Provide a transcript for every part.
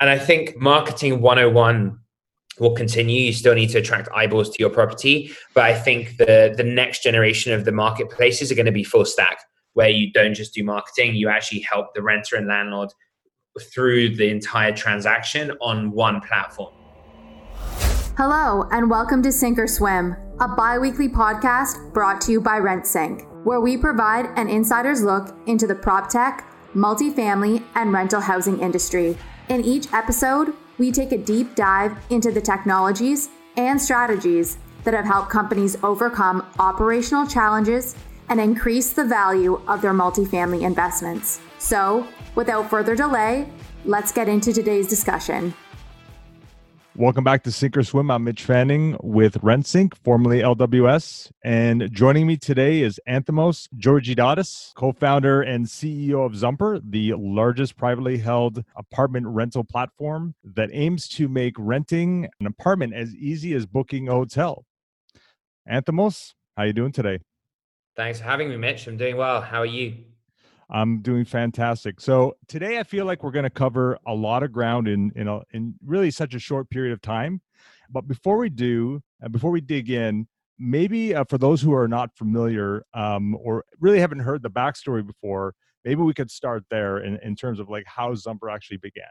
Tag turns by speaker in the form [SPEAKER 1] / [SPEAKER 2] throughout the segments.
[SPEAKER 1] And I think marketing 101 will continue. You still need to attract eyeballs to your property. But I think the the next generation of the marketplaces are going to be full stack, where you don't just do marketing, you actually help the renter and landlord through the entire transaction on one platform.
[SPEAKER 2] Hello, and welcome to Sink or Swim, a bi weekly podcast brought to you by RentSync, where we provide an insider's look into the prop tech, multifamily, and rental housing industry. In each episode, we take a deep dive into the technologies and strategies that have helped companies overcome operational challenges and increase the value of their multifamily investments. So, without further delay, let's get into today's discussion.
[SPEAKER 3] Welcome back to Sink or Swim. I'm Mitch Fanning with RentSync, formerly LWS. And joining me today is Anthemos Georgiades, co founder and CEO of Zumper, the largest privately held apartment rental platform that aims to make renting an apartment as easy as booking a hotel. Anthemos, how you doing today?
[SPEAKER 1] Thanks for having me, Mitch. I'm doing well. How are you?
[SPEAKER 3] I'm doing fantastic. So today I feel like we're going to cover a lot of ground in in a, in really such a short period of time. But before we do, and before we dig in, maybe uh, for those who are not familiar um, or really haven't heard the backstory before, maybe we could start there in, in terms of like how Zumper actually began.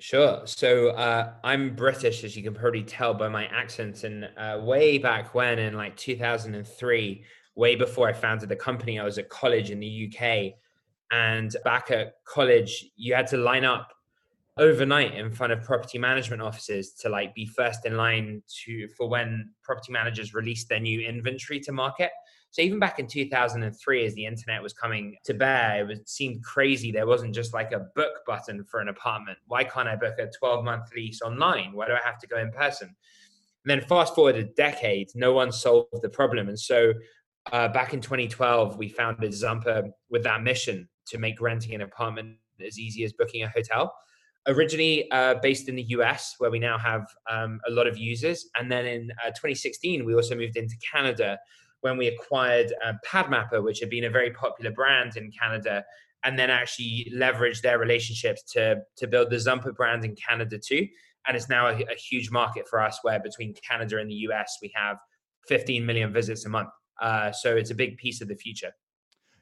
[SPEAKER 1] Sure. So uh, I'm British, as you can probably tell by my accent. And uh, way back when, in like 2003, way before I founded the company. I was at college in the UK. And back at college, you had to line up overnight in front of property management offices to like be first in line to for when property managers released their new inventory to market. So even back in 2003, as the internet was coming to bear, it was, seemed crazy. There wasn't just like a book button for an apartment. Why can't I book a 12 month lease online? Why do I have to go in person? And then fast forward a decade, no one solved the problem. And so uh, back in 2012, we founded Zumper with that mission to make renting an apartment as easy as booking a hotel. Originally uh, based in the US, where we now have um, a lot of users. And then in uh, 2016, we also moved into Canada when we acquired uh, PadMapper, which had been a very popular brand in Canada, and then actually leveraged their relationships to, to build the Zumper brand in Canada too. And it's now a, a huge market for us, where between Canada and the US, we have 15 million visits a month. Uh, so it's a big piece of the future.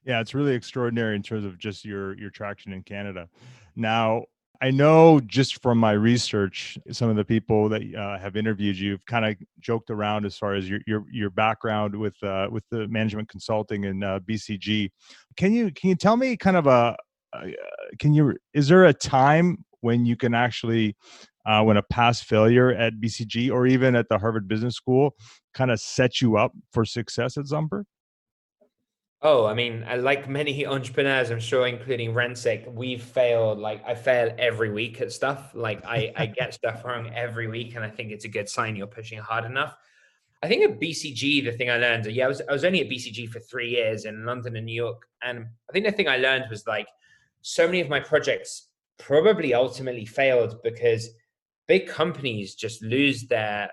[SPEAKER 3] Yeah, it's really extraordinary in terms of just your your traction in Canada. Now, I know just from my research, some of the people that uh, have interviewed you have kind of joked around as far as your your, your background with uh, with the management consulting and uh, BCG. Can you can you tell me kind of a, a can you is there a time when you can actually uh, when a past failure at BCG or even at the Harvard Business School kind of set you up for success at Zumper?
[SPEAKER 1] Oh, I mean, like many entrepreneurs, I'm sure, including RentSync, we've failed. Like I fail every week at stuff. Like I, I get stuff wrong every week, and I think it's a good sign you're pushing hard enough. I think at BCG, the thing I learned, yeah, I was I was only at BCG for three years in London and New York, and I think the thing I learned was like so many of my projects probably ultimately failed because big companies just lose their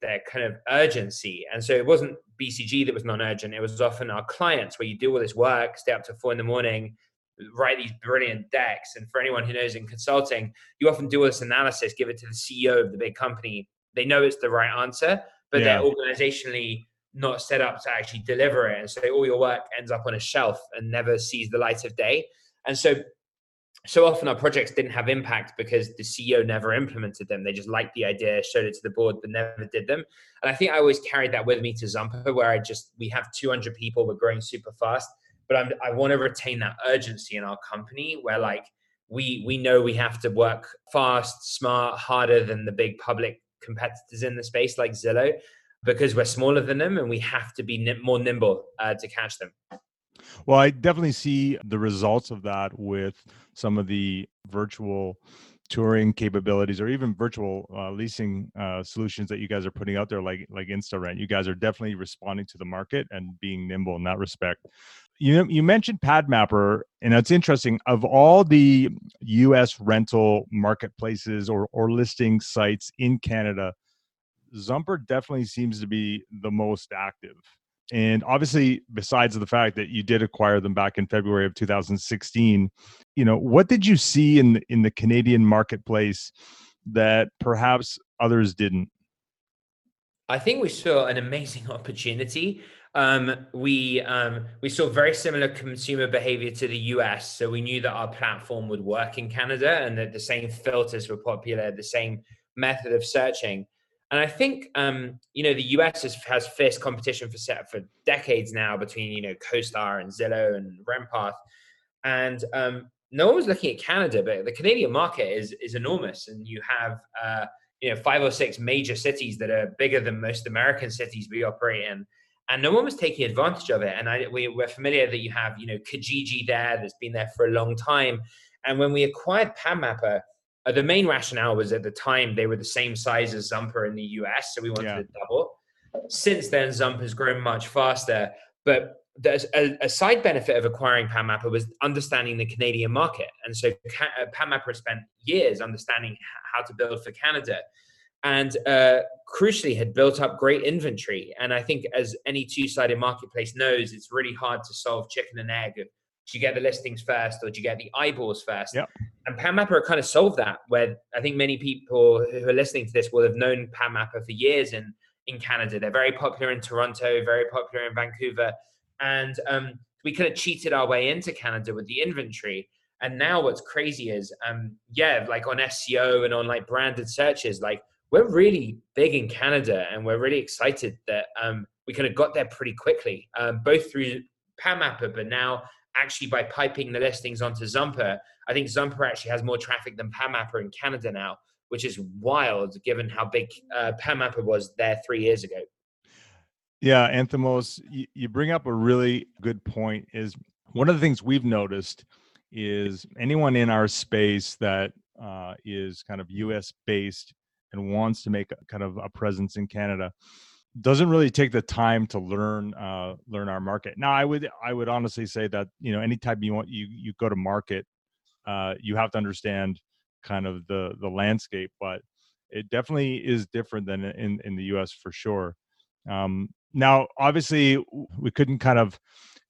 [SPEAKER 1] their kind of urgency. And so it wasn't BCG that was non-urgent. It was often our clients where you do all this work, stay up to four in the morning, write these brilliant decks. And for anyone who knows in consulting, you often do all this analysis, give it to the CEO of the big company. They know it's the right answer, but yeah. they're organizationally not set up to actually deliver it. And so all your work ends up on a shelf and never sees the light of day. And so so often our projects didn't have impact because the CEO never implemented them. They just liked the idea, showed it to the board, but never did them. And I think I always carried that with me to Zumper, where I just we have 200 people, we're growing super fast, but I'm, I want to retain that urgency in our company, where like we we know we have to work fast, smart, harder than the big public competitors in the space like Zillow, because we're smaller than them and we have to be more nimble uh, to catch them.
[SPEAKER 3] Well, I definitely see the results of that with some of the virtual touring capabilities or even virtual uh, leasing uh, solutions that you guys are putting out there like like InstaRent. You guys are definitely responding to the market and being nimble in that respect. You you mentioned PadMapper, and it's interesting. Of all the U.S. rental marketplaces or or listing sites in Canada, Zumper definitely seems to be the most active. And obviously, besides the fact that you did acquire them back in February of 2016, you know, what did you see in in the Canadian marketplace that perhaps others didn't?
[SPEAKER 1] I think we saw an amazing opportunity. Um, we um, we saw very similar consumer behavior to the US, so we knew that our platform would work in Canada and that the same filters were popular, the same method of searching. And I think um, you know the US has, has fierce competition for set for decades now between you know CoStar and Zillow and RentPath, and um, no one was looking at Canada, but the Canadian market is is enormous, and you have uh, you know five or six major cities that are bigger than most American cities we operate in, and no one was taking advantage of it. And I, we, we're familiar that you have you know Kijiji there that's been there for a long time, and when we acquired PadMapper uh, the main rationale was at the time they were the same size as Zumper in the US, so we wanted yeah. to double. Since then, Zumper has grown much faster, but there's a, a, side benefit of acquiring PadMapper was understanding the Canadian market, and so uh, PadMapper spent years understanding how to build for Canada, and uh, crucially had built up great inventory. And I think, as any two-sided marketplace knows, it's really hard to solve chicken and egg do you get the listings first or do you get the eyeballs first?
[SPEAKER 3] Yep.
[SPEAKER 1] And PadMapper kind of solved that, where I think many people who are listening to this will have known PadMapper for years in, in Canada. They're very popular in Toronto, very popular in Vancouver. And um, we kind of cheated our way into Canada with the inventory. And now what's crazy is, um, yeah, like on SEO and on like branded searches, like we're really big in Canada and we're really excited that um, we kind of got there pretty quickly, um, both through PadMapper, but now actually by piping the listings onto Zumper, I think Zumper actually has more traffic than PadMapper in Canada now, which is wild given how big uh, was there three years ago.
[SPEAKER 3] Yeah, Anthemos, you, you bring up a really good point. Is one of the things we've noticed is anyone in our space that uh, is kind of U.S. based and wants to make a, kind of a presence in Canada doesn't really take the time to learn uh, learn our market. Now, I would I would honestly say that you know anytime you want you you go to market, uh, you have to understand kind of the the landscape, but it definitely is different than in in the U.S. for sure. Um, now, obviously, we couldn't kind of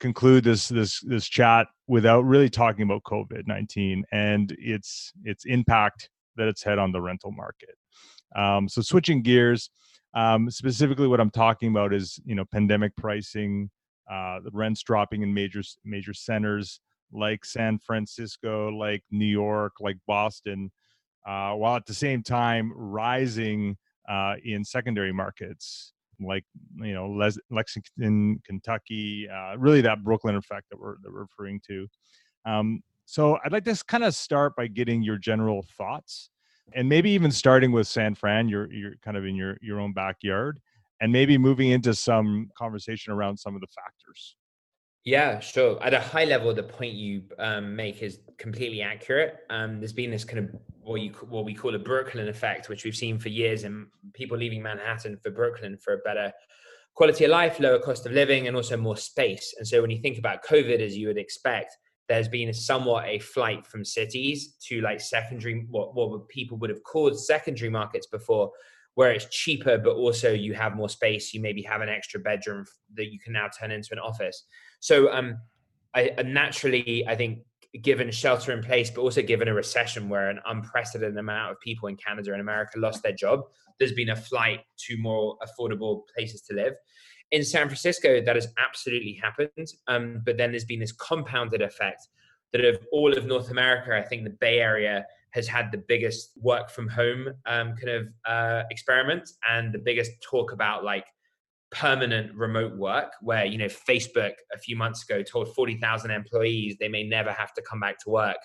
[SPEAKER 3] conclude this this this chat without really talking about COVID nineteen and its its impact that it's had on the rental market. Um, so, switching gears um, specifically, what I'm talking about is you know pandemic pricing, uh, the rents dropping in major major centers like San Francisco, like New York, like Boston, uh, while at the same time rising uh, in secondary markets like you know Les- Lexington, Kentucky, uh, really that Brooklyn effect that we're that we're referring to. Um, so I'd like to kind of start by getting your general thoughts and maybe even starting with San Fran, you're you're kind of in your your own backyard, and maybe moving into some conversation around some of the factors.
[SPEAKER 1] Yeah, sure. At a high level, the point you um, make is completely accurate. Um, there's been this kind of what you what we call a Brooklyn effect, which we've seen for years, and people leaving Manhattan for Brooklyn for a better quality of life, lower cost of living, and also more space. And so, when you think about COVID, as you would expect, there's been somewhat a flight from cities to like secondary what what people would have called secondary markets before where it's cheaper but also you have more space you maybe have an extra bedroom that you can now turn into an office. So um I, naturally i think given shelter in place but also given a recession where an unprecedented amount of people in canada and america lost their job there's been a flight to more affordable places to live in San Francisco, that has absolutely happened. Um, but then there's been this compounded effect that of all of North America, I think the Bay Area has had the biggest work from home um, kind of uh, experiment and the biggest talk about like permanent remote work where you know facebook a few months ago told 40,000 employees they may never have to come back to work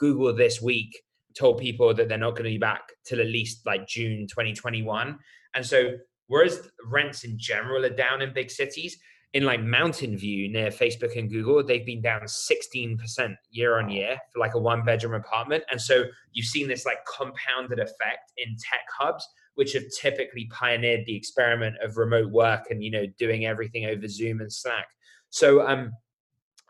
[SPEAKER 1] google this week told people that they're not going to be back till at least like june 2021 and so Whereas rents in general are down in big cities, in like Mountain View near Facebook and Google, they've been down 16% year on year for like a one bedroom apartment. And so you've seen this like compounded effect in tech hubs, which have typically pioneered the experiment of remote work and, you know, doing everything over Zoom and Slack. So, um,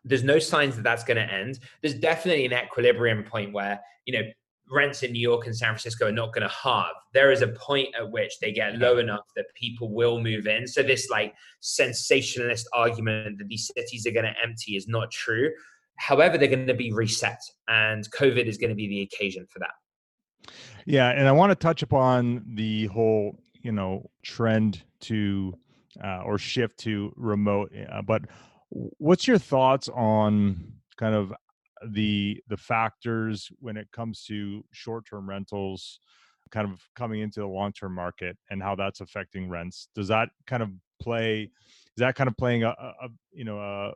[SPEAKER 1] there's no signs that that's going to end. There's definitely an equilibrium point where, you know, rents in New York and San Francisco are not going to halve. There is a point at which they get low enough that people will move in. So this like sensationalist argument that these cities are going to empty is not true. However, they're going to be reset, and COVID is going to be the occasion for that.
[SPEAKER 3] Yeah, and I want to touch upon the whole, you know, trend to uh, or shift to remote. Uh, but what's your thoughts on kind of the the factors when it comes to short-term rentals kind of coming into the long-term market and how that's affecting rents does that kind of play is that kind of playing a, a you know a,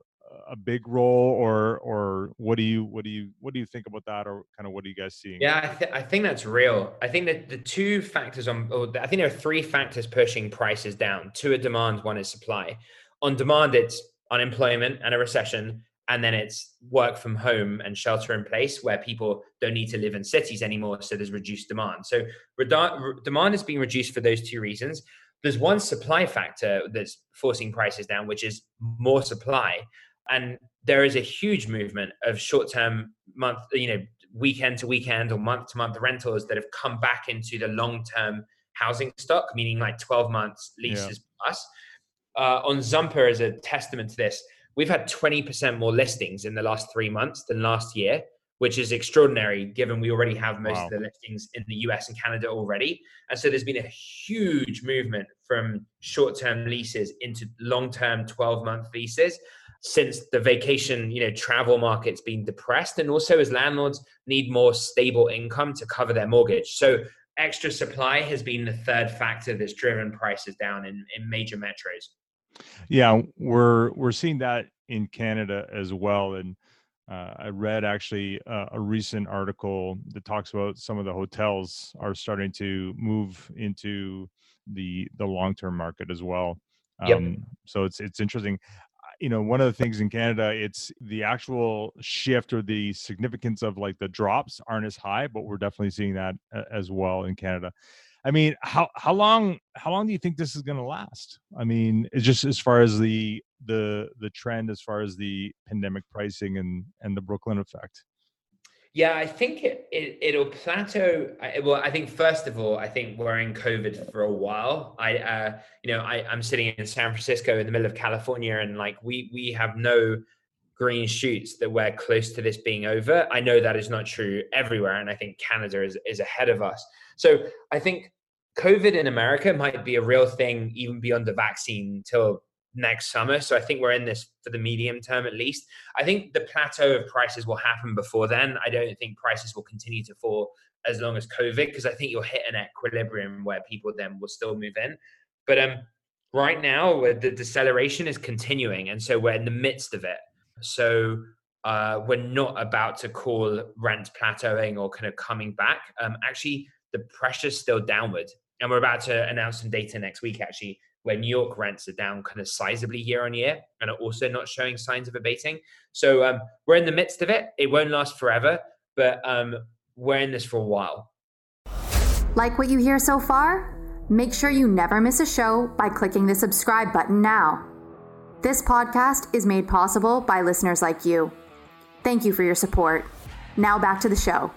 [SPEAKER 3] a big role or or what do you what do you what do you think about that or kind of what are you guys seeing?
[SPEAKER 1] Yeah i, th- I think that's real. I think that the two factors on i think there are three factors pushing prices down. Two are demand one is supply. On demand it's unemployment and a recession and then it's work from home and shelter in place where people don't need to live in cities anymore so there's reduced demand. So demand is being reduced for those two reasons. There's one supply factor that's forcing prices down which is more supply and there is a huge movement of short-term month you know weekend to weekend or month to month rentals that have come back into the long-term housing stock meaning like 12 months leases yeah. plus. Uh, on Zumper as a testament to this we've had 20% more listings in the last three months than last year, which is extraordinary given we already have most wow. of the listings in the US and Canada already. And so there's been a huge movement from short term leases into long term 12 month leases since the vacation you know travel market's been depressed and also as landlords need more stable income to cover their mortgage so extra supply has been the third factor that's driven prices down in, in major metros
[SPEAKER 3] yeah, we're we're seeing that in Canada as well, and uh, I read actually uh, a recent article that talks about some of the hotels are starting to move into the the long term market as well. Um, yep. So it's it's interesting. You know, one of the things in Canada, it's the actual shift or the significance of like the drops aren't as high, but we're definitely seeing that uh, as well in Canada. I mean, how how long how long do you think this is going to last? I mean, just as far as the the the trend, as far as the pandemic pricing and and the Brooklyn effect.
[SPEAKER 1] Yeah, I think it, it will plateau. Well, I think first of all, I think we're in COVID for a while. I, uh, you know, I, I'm sitting in San Francisco in the middle of California, and like we we have no green shoots that we're close to this being over. I know that is not true everywhere, and I think Canada is is ahead of us. So I think COVID in America might be a real thing even beyond the vaccine till next summer. So I think we're in this for the medium term at least. I think the plateau of prices will happen before then. I don't think prices will continue to fall as long as COVID because I think you'll hit an equilibrium where people then will still move in. But um, right now the deceleration is continuing, and so we're in the midst of it. So uh, we're not about to call rent plateauing or kind of coming back. Um, actually, the pressure's still downward and we're about to announce some data next week actually where New York rents are down kind of sizably year on year and are also not showing signs of abating. So um, we're in the midst of it. It won't last forever, but um, we're in this for a while.
[SPEAKER 2] Like what you hear so far? Make sure you never miss a show by clicking the subscribe button now. This podcast is made possible by listeners like you. Thank you for your support. Now back to the show.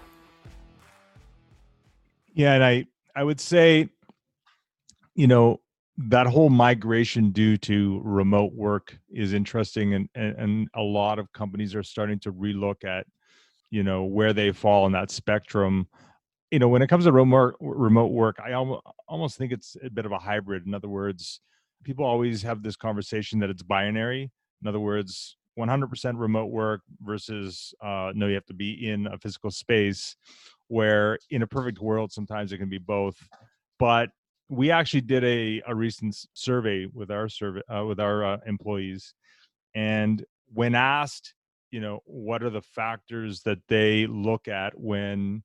[SPEAKER 3] Yeah, and I I would say, you know, that whole migration due to remote work is interesting, and, and and a lot of companies are starting to relook at, you know, where they fall in that spectrum. You know, when it comes to remote remote work, I almost think it's a bit of a hybrid. In other words, people always have this conversation that it's binary. In other words, 100% remote work versus uh, no, you have to be in a physical space where in a perfect world sometimes it can be both but we actually did a, a recent survey with our survey uh, with our uh, employees and when asked you know what are the factors that they look at when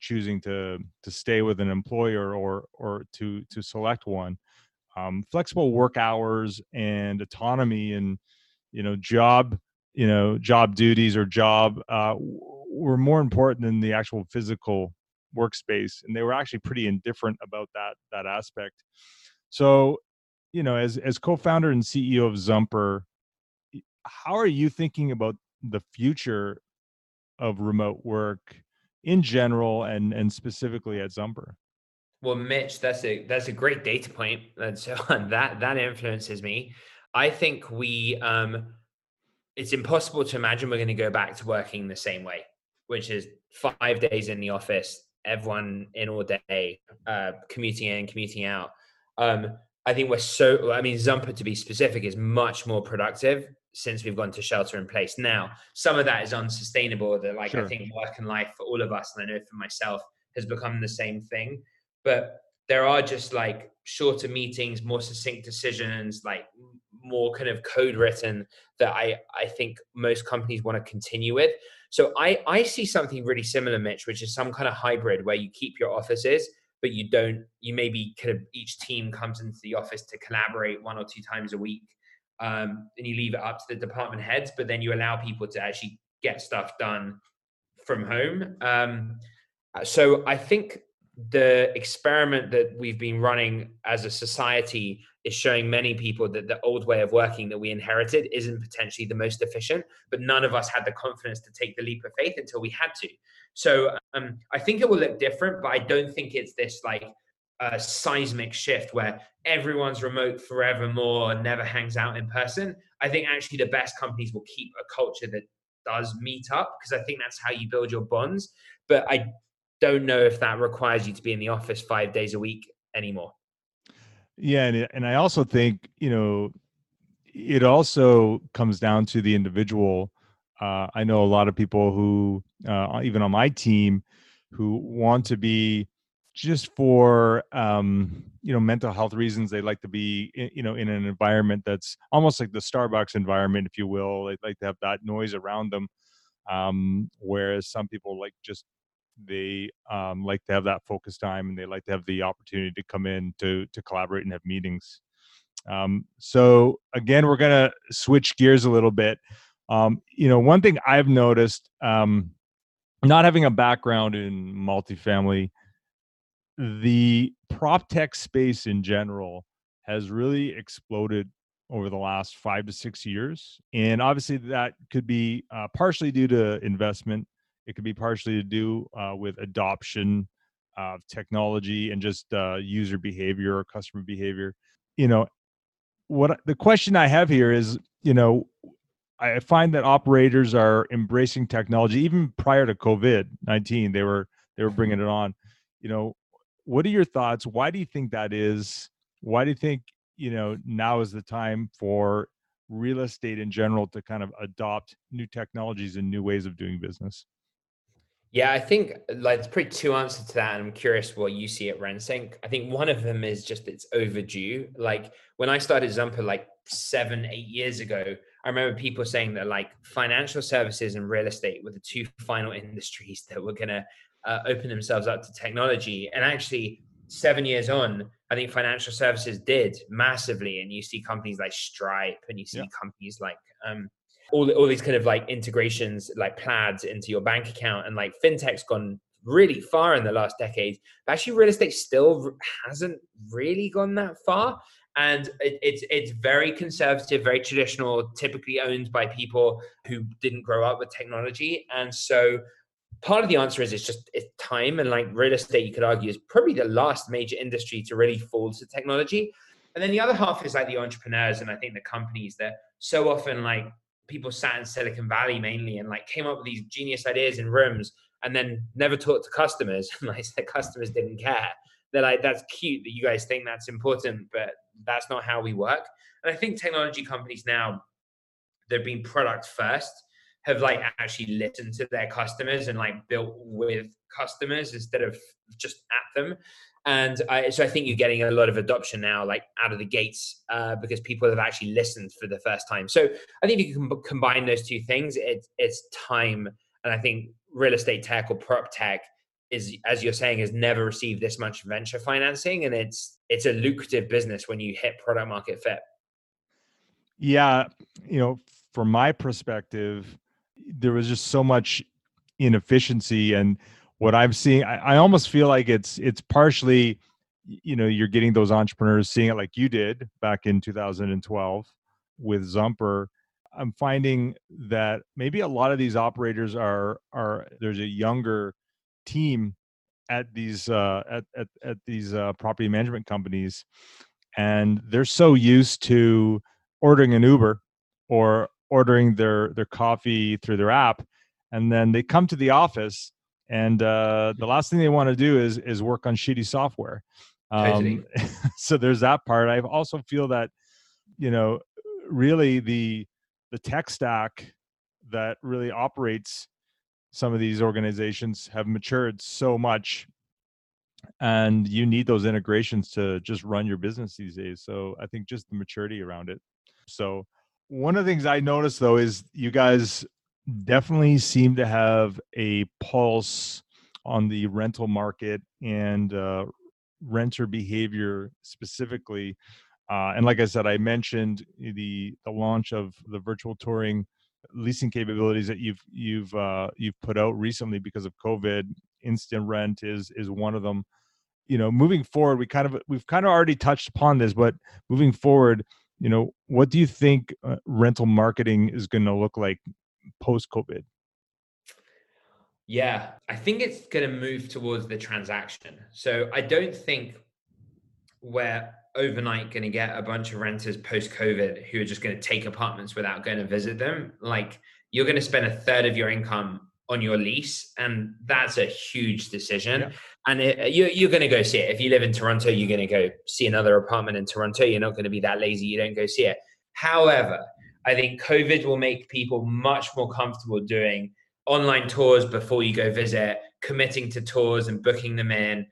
[SPEAKER 3] choosing to to stay with an employer or or to to select one um, flexible work hours and autonomy and you know job you know job duties or job uh, were more important than the actual physical workspace and they were actually pretty indifferent about that that aspect so you know as as co-founder and ceo of zumper how are you thinking about the future of remote work in general and and specifically at Zumper?
[SPEAKER 1] Well, Mitch, that's a that's a great data point, and so on that that influences me. I think we um, it's impossible to imagine we're going to go back to working the same way, which is five days in the office, everyone in all day, uh, commuting in, commuting out. Um, I think we're so. I mean, Zumper to be specific is much more productive since we've gone to shelter in place. Now, some of that is unsustainable. That like sure. I think work and life for all of us, and I know for myself, has become the same thing. But there are just like shorter meetings, more succinct decisions, like more kind of code written that I I think most companies want to continue with. So I I see something really similar, Mitch, which is some kind of hybrid where you keep your offices, but you don't. You maybe kind of each team comes into the office to collaborate one or two times a week, um, and you leave it up to the department heads. But then you allow people to actually get stuff done from home. Um, so I think the experiment that we've been running as a society is showing many people that the old way of working that we inherited isn't potentially the most efficient but none of us had the confidence to take the leap of faith until we had to. So um, i think it will look different but i don't think it's this like uh, seismic shift where everyone's remote forevermore and never hangs out in person. I think actually the best companies will keep a culture that does meet up because i think that's how you build your bonds. But i don't know if that requires you to be in the office five days a week anymore.
[SPEAKER 3] Yeah, and and I also think you know it also comes down to the individual. Uh, I know a lot of people who, uh, even on my team, who want to be just for um, you know mental health reasons. They like to be you know in an environment that's almost like the Starbucks environment, if you will. They like to have that noise around them. Um, whereas some people like just they um, like to have that focus time and they like to have the opportunity to come in to to collaborate and have meetings. Um, so again we're going to switch gears a little bit. Um, you know one thing i've noticed um, not having a background in multifamily the prop tech space in general has really exploded over the last five to six years and obviously that could be uh, partially due to investment it could be partially to do uh, with adoption of technology and just uh, user behavior or customer behavior. You know, what the question I have here is, you know, I find that operators are embracing technology even prior to COVID nineteen. They were they were bringing it on. You know, what are your thoughts? Why do you think that is? Why do you think you know now is the time for real estate in general to kind of adopt new technologies and new ways of doing business?
[SPEAKER 1] Yeah, I think like there's pretty two answers to that, and I'm curious what you see at RentSync. I think one of them is just it's overdue. Like when I started Zumper like seven, eight years ago, I remember people saying that like financial services and real estate were the two final industries that were gonna uh, open themselves up to technology. And actually, seven years on, I think financial services did massively, and you see companies like Stripe, and you see yeah. companies like um, all, all these kind of like integrations like Plaids into your bank account and like fintech's gone really far in the last decade but actually real estate still hasn't really gone that far. And it, it's it's very conservative very traditional typically owned by people who didn't grow up with technology. And so part of the answer is it's just it's time and like real estate you could argue is probably the last major industry to really fall to technology. And then the other half is like the entrepreneurs and i think the companies that so often like people sat in Silicon Valley mainly and like came up with these genius ideas in rooms and then never talked to customers. Like the customers didn't care. They're like, that's cute that you guys think that's important, but that's not how we work. And I think technology companies now, they've been product first, have like actually listened to their customers and like built with customers instead of just at them and I, so I think you're getting a lot of adoption now, like out of the gates, uh, because people have actually listened for the first time. So I think if you can combine those two things, it, it's time, and I think real estate tech or prop tech is, as you're saying, has never received this much venture financing, and it's it's a lucrative business when you hit product market fit.
[SPEAKER 3] Yeah, you know, from my perspective, there was just so much inefficiency and what I'm seeing, I, I almost feel like it's it's partially, you know, you're getting those entrepreneurs seeing it like you did back in 2012 with Zumper. I'm finding that maybe a lot of these operators are are there's a younger team at these uh, at, at at these uh, property management companies, and they're so used to ordering an Uber or ordering their their coffee through their app, and then they come to the office, and uh, the last thing they want to do is is work on shitty software. Um, so there's that part. I also feel that you know really the the tech stack that really operates some of these organizations have matured so much and you need those integrations to just run your business these days so i think just the maturity around it so one of the things i noticed though is you guys definitely seem to have a pulse on the rental market and uh, renter behavior specifically uh, and like i said i mentioned the the launch of the virtual touring leasing capabilities that you've you've uh, you've put out recently because of COVID. InstaRent is is one of them. You know, moving forward, we kind of we've kind of already touched upon this, but moving forward, you know, what do you think uh, rental marketing is going to look like post COVID?
[SPEAKER 1] Yeah, I think it's going to move towards the transaction. So I don't think we're overnight going to get a bunch of renters post COVID who are just going to take apartments without going to visit them. Like you're going to spend a third of your income on your lease, and that's a huge decision. Yeah. And it, uh, you're, you're going to go see it. If you live in Toronto, you're going to go see another apartment in Toronto. You're not going to be that lazy. You don't go see it. However, I think COVID will make people much more comfortable doing online tours before you go visit, committing to tours and booking them in,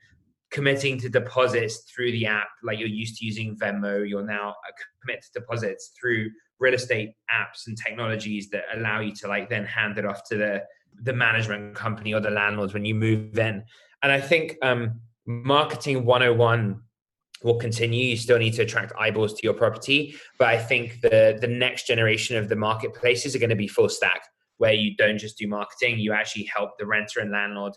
[SPEAKER 1] committing to deposits through the app, like you're used to using Venmo, you're now uh, commit to deposits through real estate apps and technologies that allow you to like then hand it off to the the management company or the landlords when you move in. And I think um, marketing 101 will continue. You still need to attract eyeballs to your property, but I think the the next generation of the marketplaces are going to be full stack, where you don't just do marketing, you actually help the renter and landlord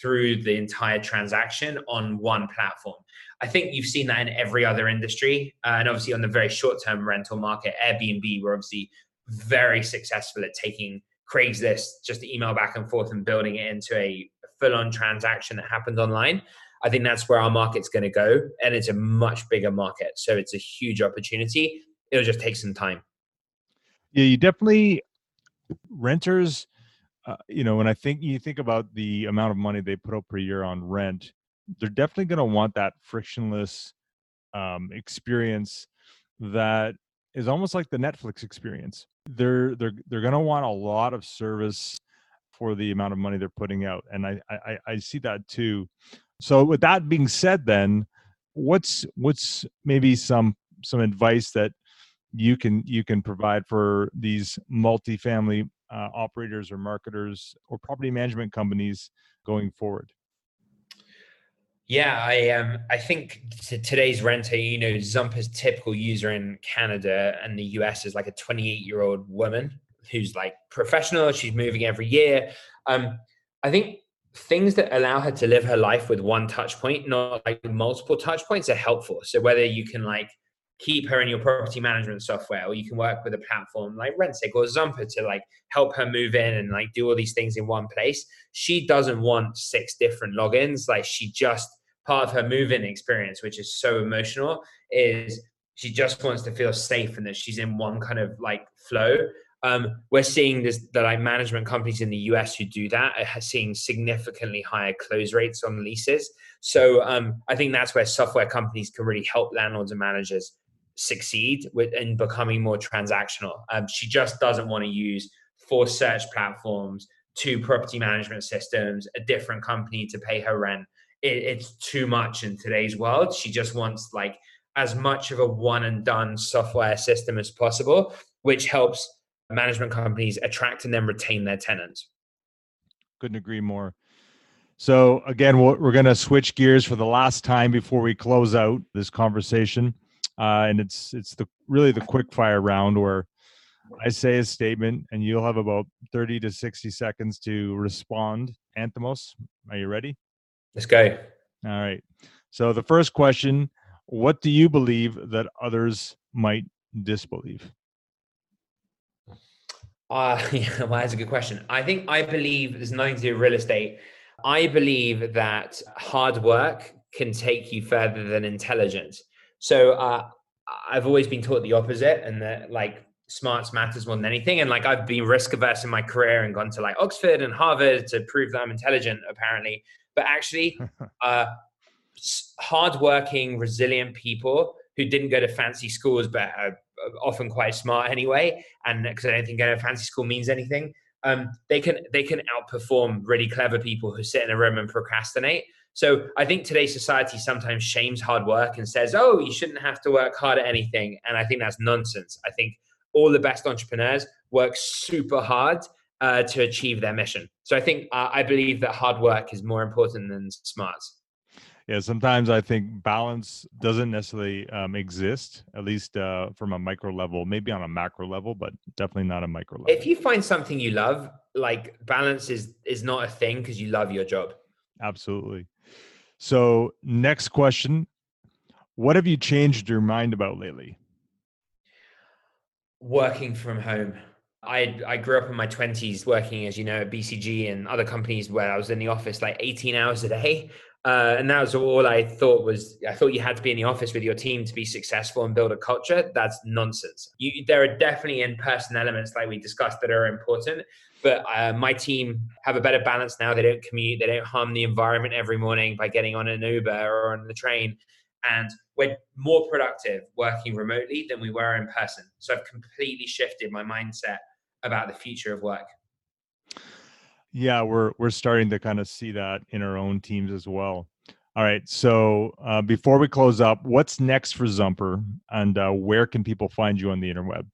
[SPEAKER 1] through the entire transaction on one platform. I think you've seen that in every other industry. Uh, and obviously, on the very short term rental market, Airbnb were obviously very successful at taking Craigslist, just email back and forth and building it into a full on transaction that happened online. I think that's where our market's going to go. And it's a much bigger market. So it's a huge opportunity. It'll just take some time.
[SPEAKER 3] Yeah, you definitely, renters uh, you know, when I think you think about the amount of money they put up per year on rent, they're definitely going to want that frictionless um, experience that is almost like the Netflix experience. They're they're they're going to want a lot of service for the amount of money they're putting out, and I I, I see that too. So with that being said, then what's what's maybe some some advice that you can you can provide for these multifamily uh, operators or marketers or property management companies going forward?
[SPEAKER 1] Yeah, I um I think today's renter, you know, Zumper's typical user in Canada and the US is like a 28 year old woman who's like professional. She's moving every year. Um, I think things that allow her to live her life with one touch point, not like multiple touch points, are helpful. So whether you can like keep her in your property management software or you can work with a platform like RentSync or Zumper to like help her move in and like do all these things in one place. She doesn't want six different logins. Like she just part of her move-in experience, which is so emotional, is she just wants to feel safe and that she's in one kind of like flow. Um, we're seeing this the like management companies in the US who do that are seeing significantly higher close rates on leases. So um, I think that's where software companies can really help landlords and managers succeed with in becoming more transactional. Um, she just doesn't want to use four search platforms, two property management systems, a different company to pay her rent. It, it's too much in today's world. She just wants like as much of a one and done software system as possible, which helps management companies attract and then retain their tenants.
[SPEAKER 3] Couldn't agree more. So again, we're going to switch gears for the last time before we close out this conversation uh, and it's it's the really the quick fire round where I say a statement and you'll have about thirty to sixty seconds to respond. Anthemos, are you ready?
[SPEAKER 1] Let's go.
[SPEAKER 3] All right. So the first question: What do you believe that others might disbelieve?
[SPEAKER 1] Uh, yeah, well, that's a good question. I think I believe there's nothing to do with real estate. I believe that hard work can take you further than intelligence. So uh, I've always been taught the opposite, and that like smarts matters more than anything. And like I've been risk averse in my career and gone to like Oxford and Harvard to prove that I'm intelligent, apparently. But actually, uh, hardworking, resilient people who didn't go to fancy schools but are often quite smart anyway, and because I don't think going to fancy school means anything, um, they can they can outperform really clever people who sit in a room and procrastinate. So I think today's society sometimes shames hard work and says, "Oh, you shouldn't have to work hard at anything," and I think that's nonsense. I think all the best entrepreneurs work super hard uh, to achieve their mission. So I think uh, I believe that hard work is more important than smarts.
[SPEAKER 3] Yeah, sometimes I think balance doesn't necessarily um, exist, at least uh, from a micro level, maybe on a macro level, but definitely not a micro level.
[SPEAKER 1] If you find something you love, like balance is is not a thing because you love your job.
[SPEAKER 3] Absolutely. So, next question: What have you changed your mind about lately?
[SPEAKER 1] Working from home. I I grew up in my twenties working, as you know, at BCG and other companies where I was in the office like 18 hours a day. Uh, and that was all I thought was I thought you had to be in the office with your team to be successful and build a culture. That's nonsense. You, there are definitely in-person elements like we discussed that are important, but uh, my team have a better balance now. They don't commute, they don't harm the environment every morning by getting on an Uber or on the train, and we're more productive working remotely than we were in person. So I've completely shifted my mindset about the future of work.
[SPEAKER 3] Yeah, we're we're starting to kind of see that in our own teams as well. All right, so uh, before we close up, what's next for Zumper, and uh, where can people find you on the interweb?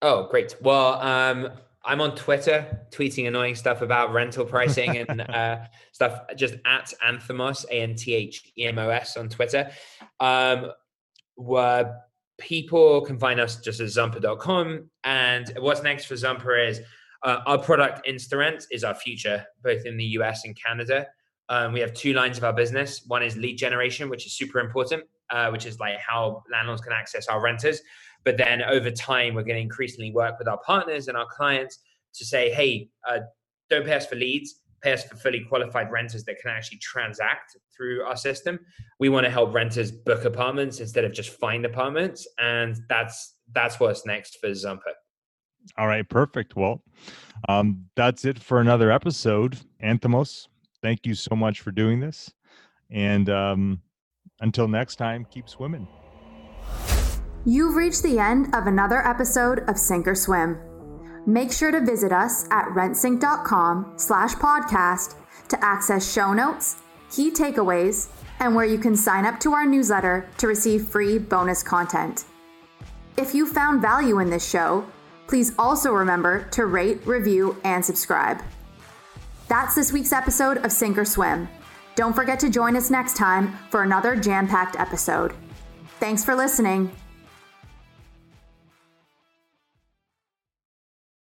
[SPEAKER 1] Oh, great. Well, um, I'm on Twitter, tweeting annoying stuff about rental pricing and uh, stuff. Just at Anthemos, A N T H E M O S on Twitter. Um, where people can find us just at Zumper.com. And what's next for Zumper is uh, our product InstaRent is our future, both in the US and Canada. Um, we have two lines of our business. One is lead generation, which is super important, uh, which is like how landlords can access our renters. But then over time, we're going to increasingly work with our partners and our clients to say, hey, uh, don't pay us for leads, pay us for fully qualified renters that can actually transact through our system. We want to help renters book apartments instead of just find apartments, and that's that's what's next for Zumper.
[SPEAKER 3] All right, perfect. Well, um, that's it for another episode. Anthemos, thank you so much for doing this. And um, until next time, keep swimming.
[SPEAKER 2] You've reached the end of another episode of Sink or Swim. Make sure to visit us at rentsync.com slash podcast to access show notes, key takeaways, and where you can sign up to our newsletter to receive free bonus content. If you found value in this show, Please also remember to rate, review, and subscribe. That's this week's episode of Sink or Swim. Don't forget to join us next time for another jam packed episode. Thanks for listening